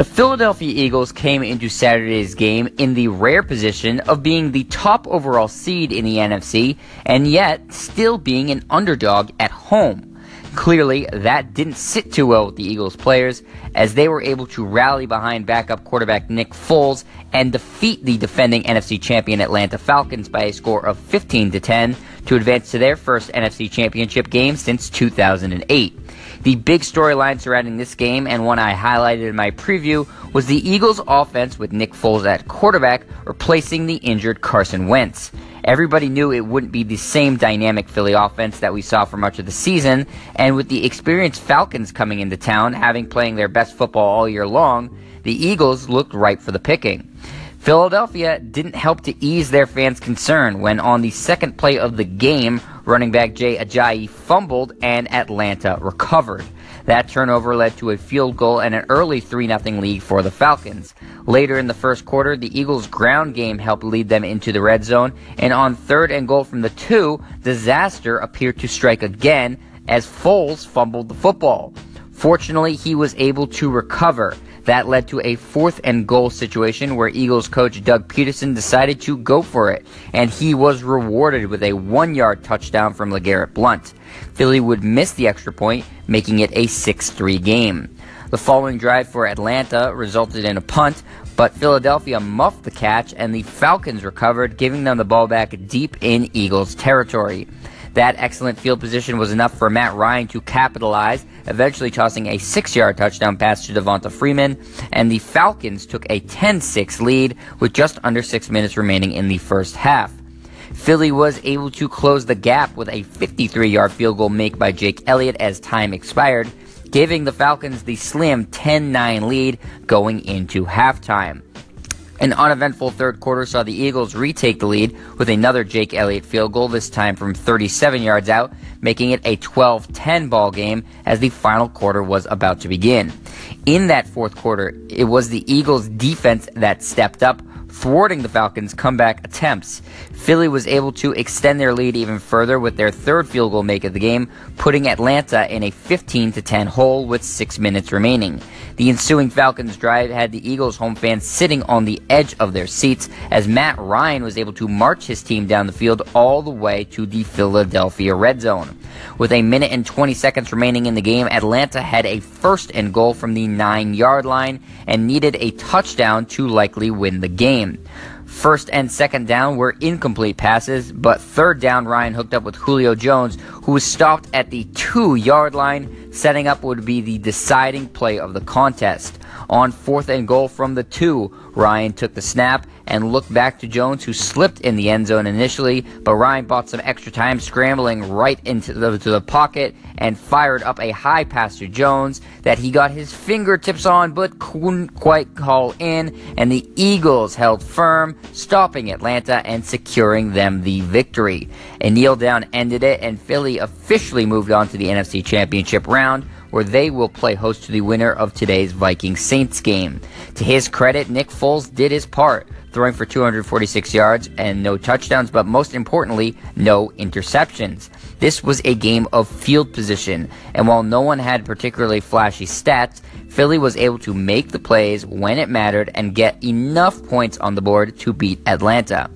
The Philadelphia Eagles came into Saturday's game in the rare position of being the top overall seed in the NFC and yet still being an underdog at home. Clearly, that didn't sit too well with the Eagles players as they were able to rally behind backup quarterback Nick Foles and defeat the defending NFC champion Atlanta Falcons by a score of 15 to 10 to advance to their first NFC championship game since 2008. The big storyline surrounding this game and one I highlighted in my preview was the Eagles offense with Nick Foles at quarterback replacing the injured Carson Wentz. Everybody knew it wouldn't be the same dynamic Philly offense that we saw for much of the season, and with the experienced Falcons coming into town, having playing their best football all year long, the Eagles looked ripe for the picking. Philadelphia didn't help to ease their fans' concern when on the second play of the game, running back Jay Ajayi fumbled and Atlanta recovered. That turnover led to a field goal and an early 3 0 lead for the Falcons. Later in the first quarter, the Eagles' ground game helped lead them into the red zone, and on third and goal from the two, disaster appeared to strike again as Foles fumbled the football. Fortunately, he was able to recover. That led to a fourth and goal situation where Eagles coach Doug Pederson decided to go for it, and he was rewarded with a one yard touchdown from LeGarrette Blunt. Philly would miss the extra point, making it a 6 3 game. The following drive for Atlanta resulted in a punt, but Philadelphia muffed the catch and the Falcons recovered, giving them the ball back deep in Eagles territory. That excellent field position was enough for Matt Ryan to capitalize, eventually tossing a six yard touchdown pass to Devonta Freeman, and the Falcons took a 10 6 lead with just under six minutes remaining in the first half. Philly was able to close the gap with a 53 yard field goal made by Jake Elliott as time expired, giving the Falcons the slim 10 9 lead going into halftime. An uneventful third quarter saw the Eagles retake the lead with another Jake Elliott field goal, this time from 37 yards out, making it a 12 10 ball game as the final quarter was about to begin. In that fourth quarter, it was the Eagles' defense that stepped up, thwarting the Falcons' comeback attempts. Philly was able to extend their lead even further with their third field goal make of the game, putting Atlanta in a 15 10 hole with 6 minutes remaining. The ensuing Falcons drive had the Eagles home fans sitting on the edge of their seats as Matt Ryan was able to march his team down the field all the way to the Philadelphia red zone. With a minute and 20 seconds remaining in the game, Atlanta had a first and goal from the 9 yard line and needed a touchdown to likely win the game. First and second down were incomplete passes, but third down, Ryan hooked up with Julio Jones, who was stopped at the two yard line, setting up would be the deciding play of the contest. On fourth and goal from the two, Ryan took the snap and looked back to Jones, who slipped in the end zone initially, but Ryan bought some extra time scrambling right into the, the pocket and fired up a high pass to Jones that he got his fingertips on but couldn't quite call in, and the Eagles held firm, stopping Atlanta and securing them the victory. A kneel down ended it, and Philly officially moved on to the NFC Championship round where they will play host to the winner of today's Viking Saints game. To his credit, Nick Foles did his part, throwing for 246 yards and no touchdowns, but most importantly, no interceptions. This was a game of field position, and while no one had particularly flashy stats, Philly was able to make the plays when it mattered and get enough points on the board to beat Atlanta.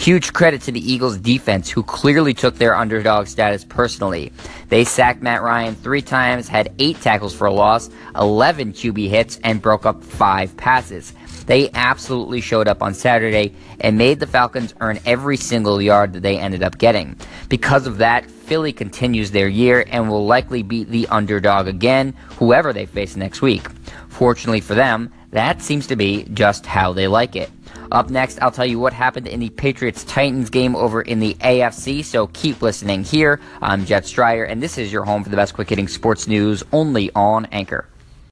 Huge credit to the Eagles defense, who clearly took their underdog status personally. They sacked Matt Ryan three times, had eight tackles for a loss, 11 QB hits, and broke up five passes. They absolutely showed up on Saturday and made the Falcons earn every single yard that they ended up getting. Because of that, Philly continues their year and will likely beat the underdog again, whoever they face next week. Fortunately for them, that seems to be just how they like it. Up next, I'll tell you what happened in the Patriots Titans game over in the AFC, so keep listening here. I'm Jet Stryer, and this is your home for the best quick hitting sports news only on Anchor.